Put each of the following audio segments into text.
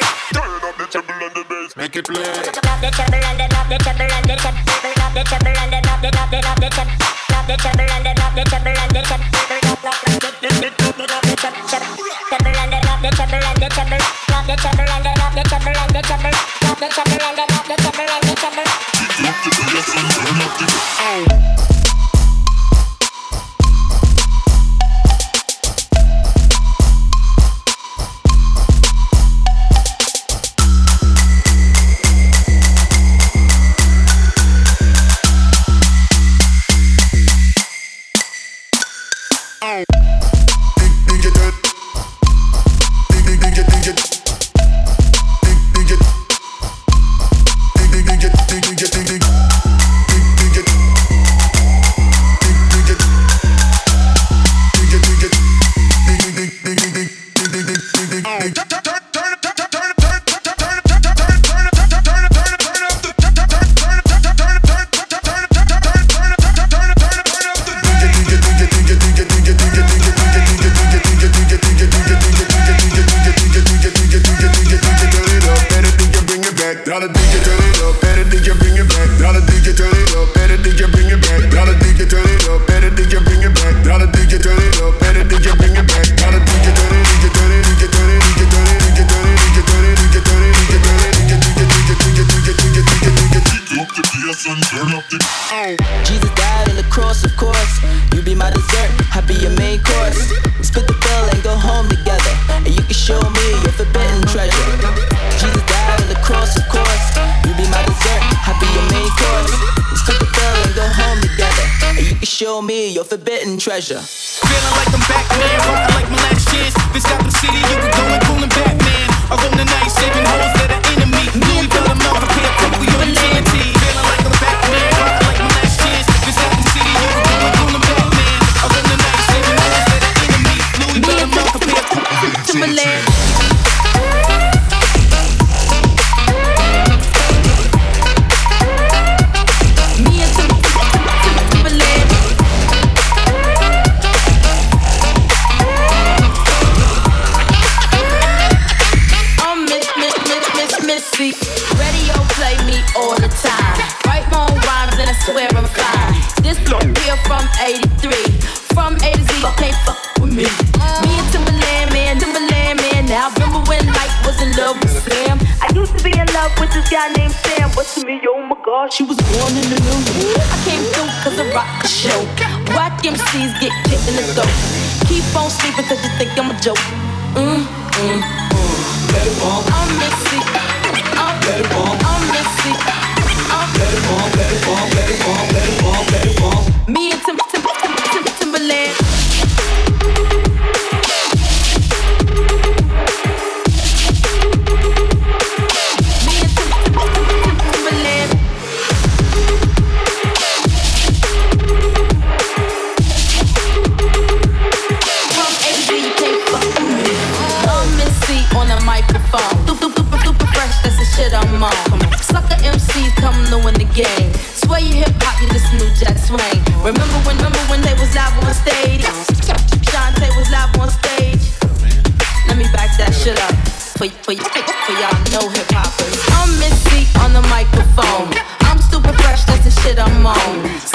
Turn up the treble and the bass, make it play. The the the the the the the the the the the the the. I'm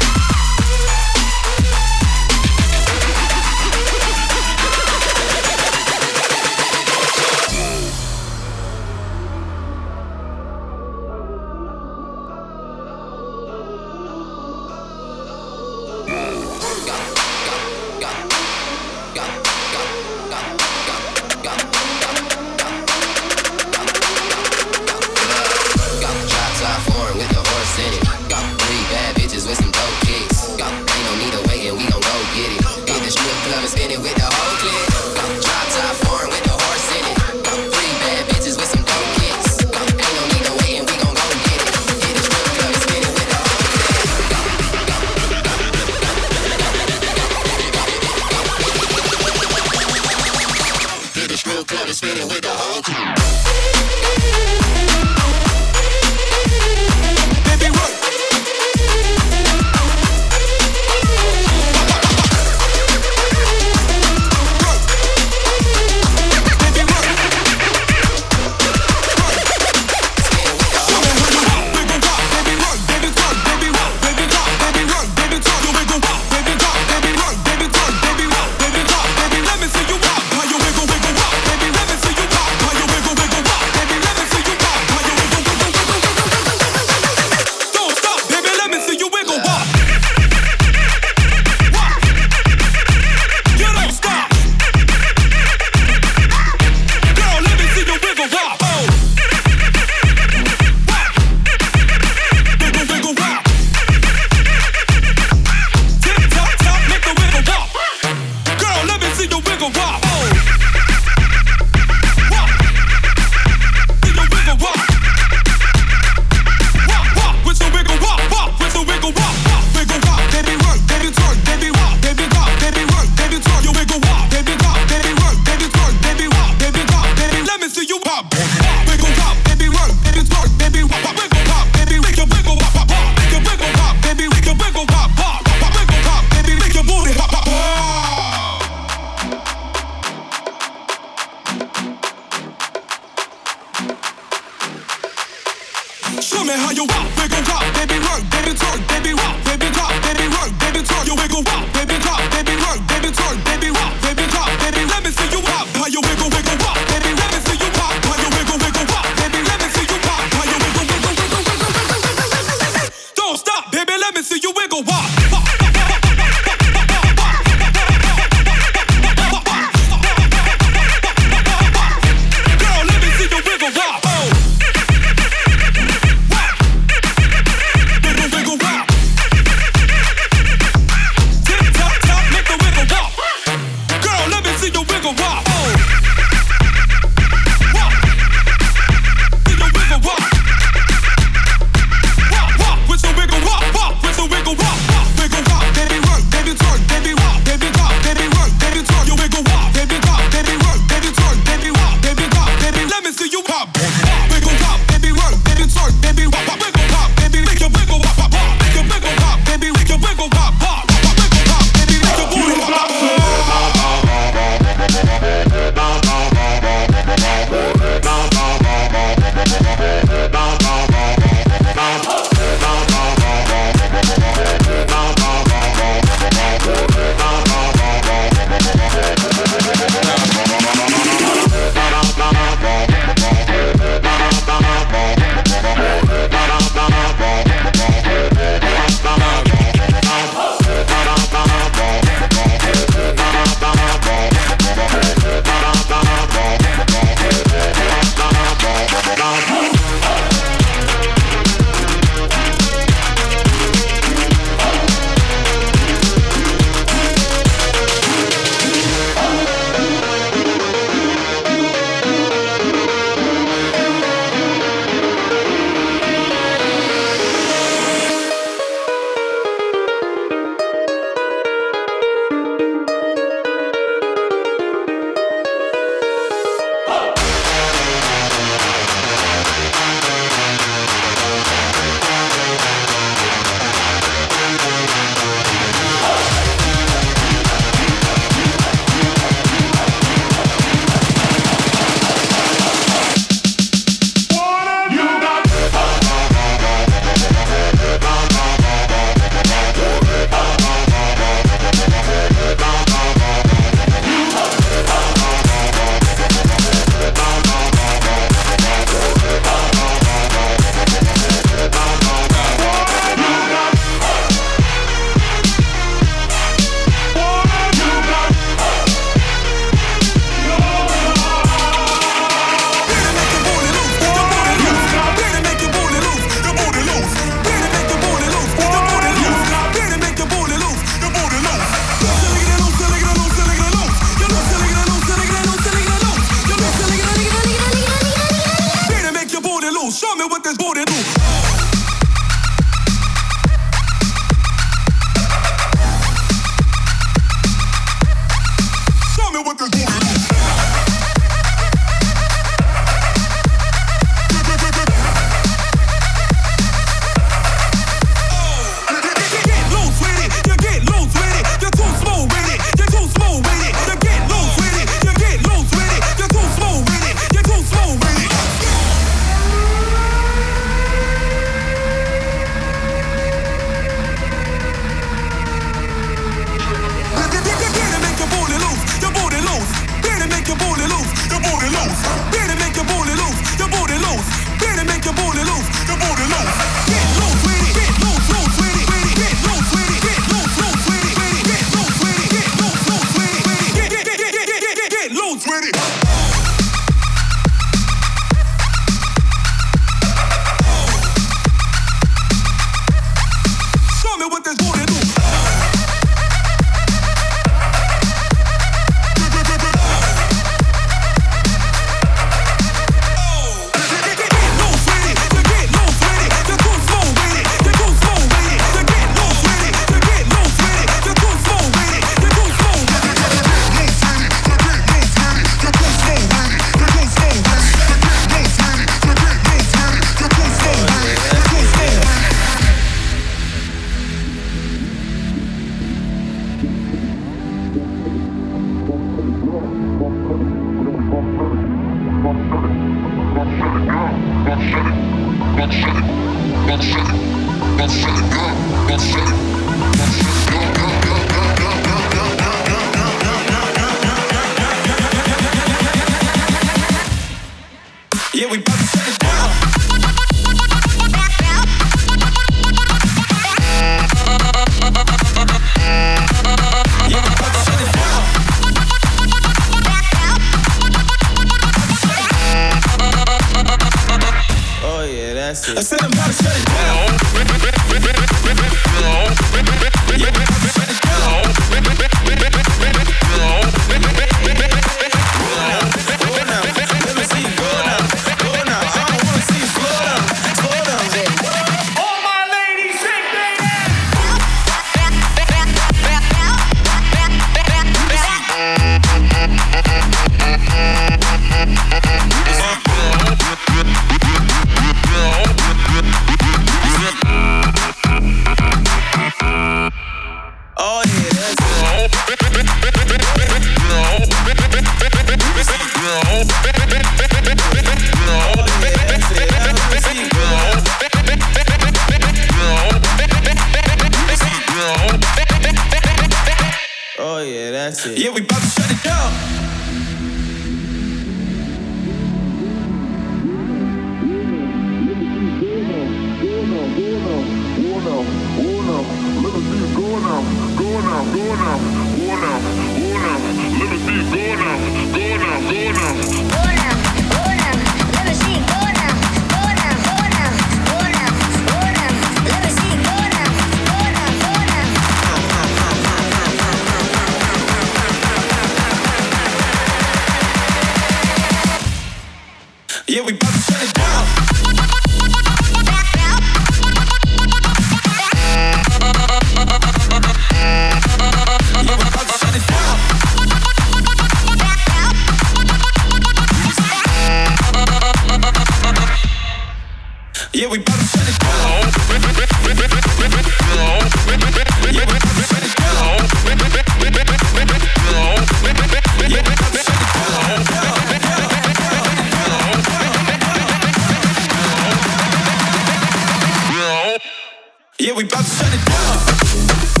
Yeah, we bout to shut it down.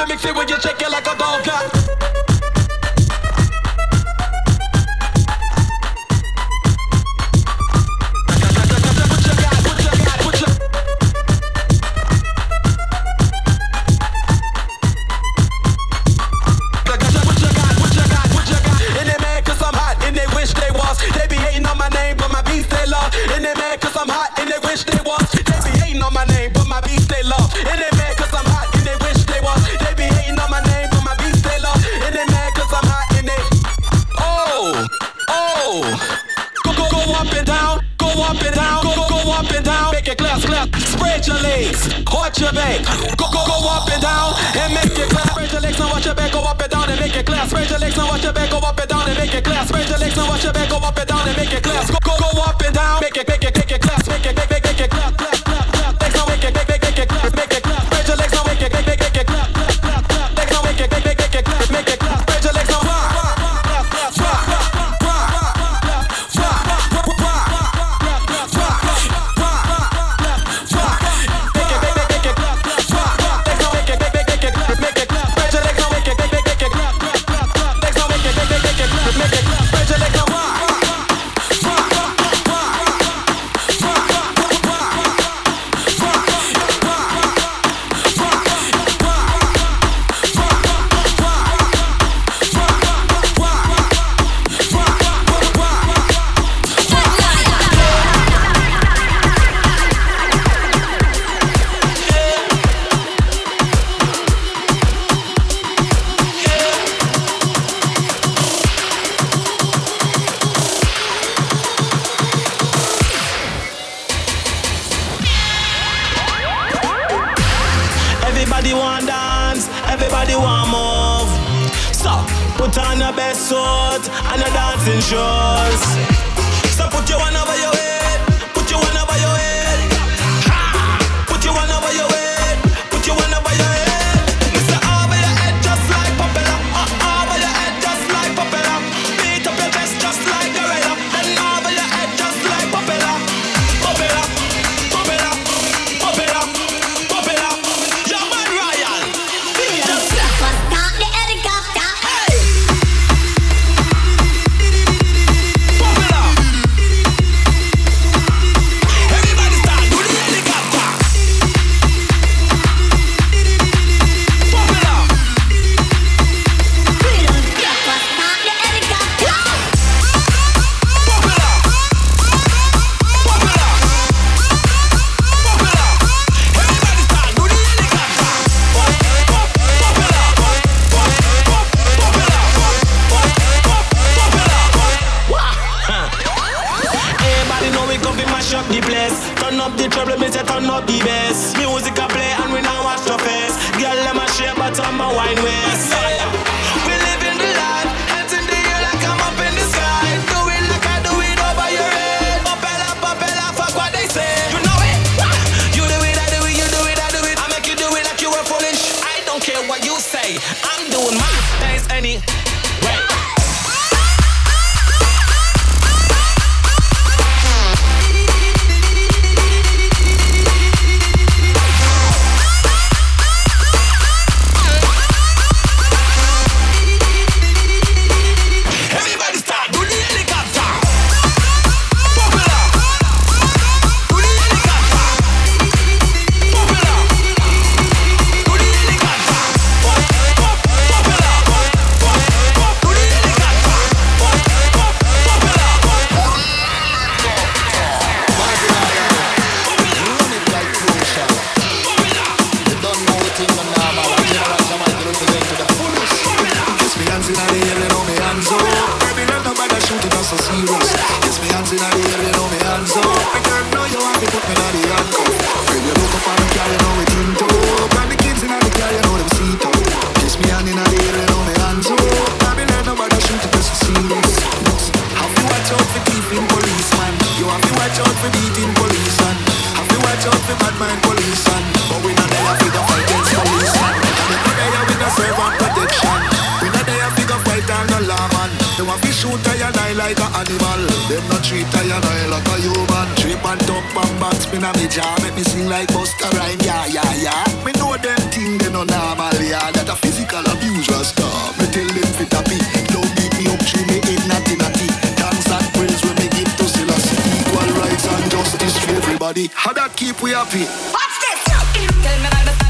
to mix it when you shake it like a dog. a hell of a human. Trip and top and back spin on me jaw. Make me sing like Busta Rhyme, yeah, yeah, yeah. Me know them thing, they no normal, yeah. That a physical abuse, Rasta. Me tell them fit a beat Don't beat me up, treat me in natty natty Dance and praise when me give to Selassie. Equal rights and justice for everybody. How that keep we happy? Watch this! Tell me like the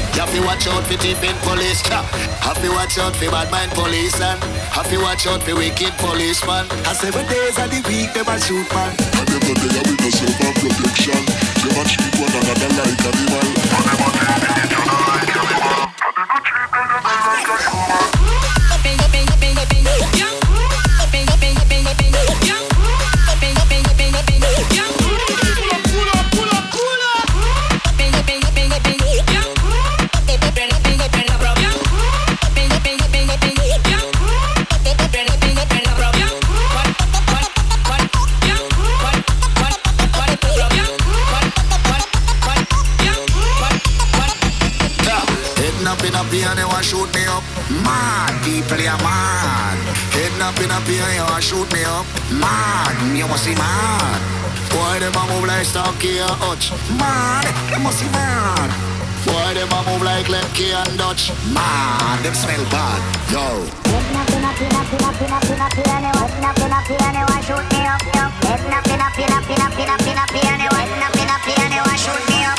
Have to watch out for deep in police. Yeah. Have to watch out for bad mind police and have to watch out for wicked policeman. And seven days of the week never shoot man. I never no day with self-protection. Them a treat one animal. And them treat like a treat one another a animal. up in a beer, you a shoot me up. Mad, you must be mad. Why them a move like Starsky or Hutch? Mad, you must be mad. Why them a move like Lepke and Dutch? Mad, them smell bad. Yo. Nothing up, nothing up, nothing up, nothing up, nothing up, nothing up, nothing up, shoot me up, up. Nothing up, nothing up, nothing up, nothing up, nothing up, nothing up, nothing up, shoot me up.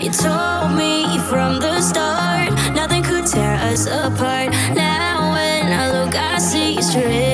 You told me from the start, nothing could tear us apart. Now when I look, I see you're straight.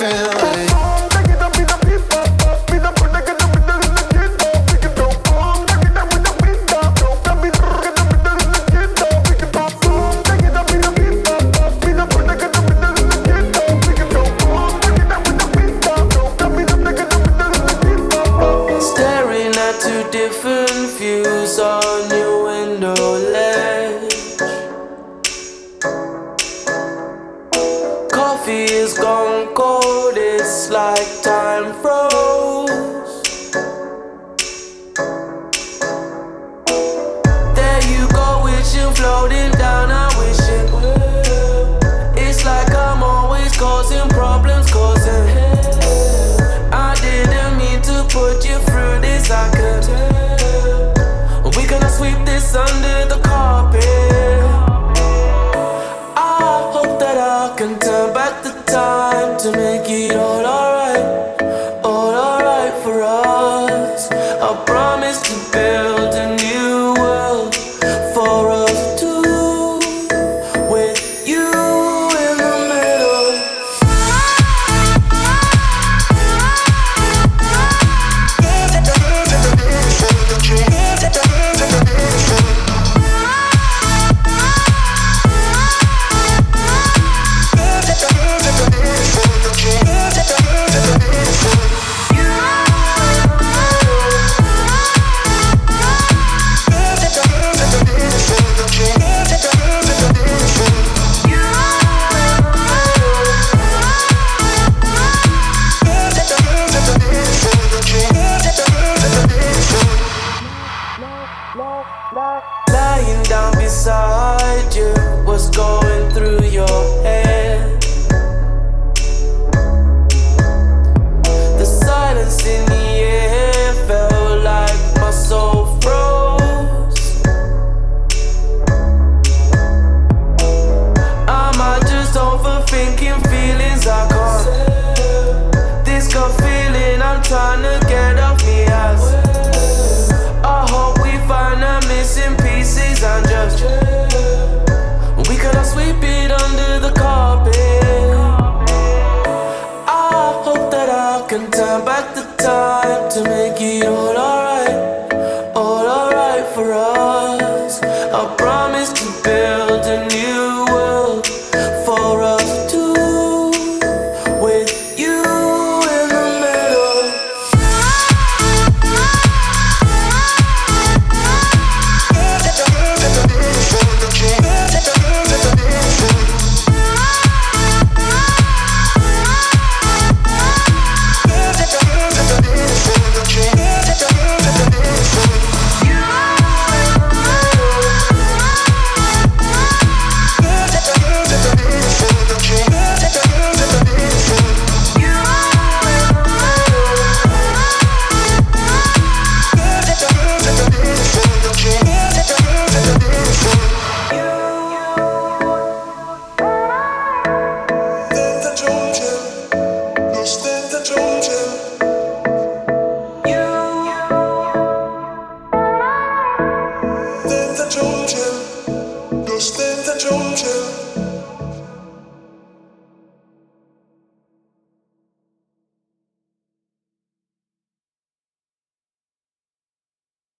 A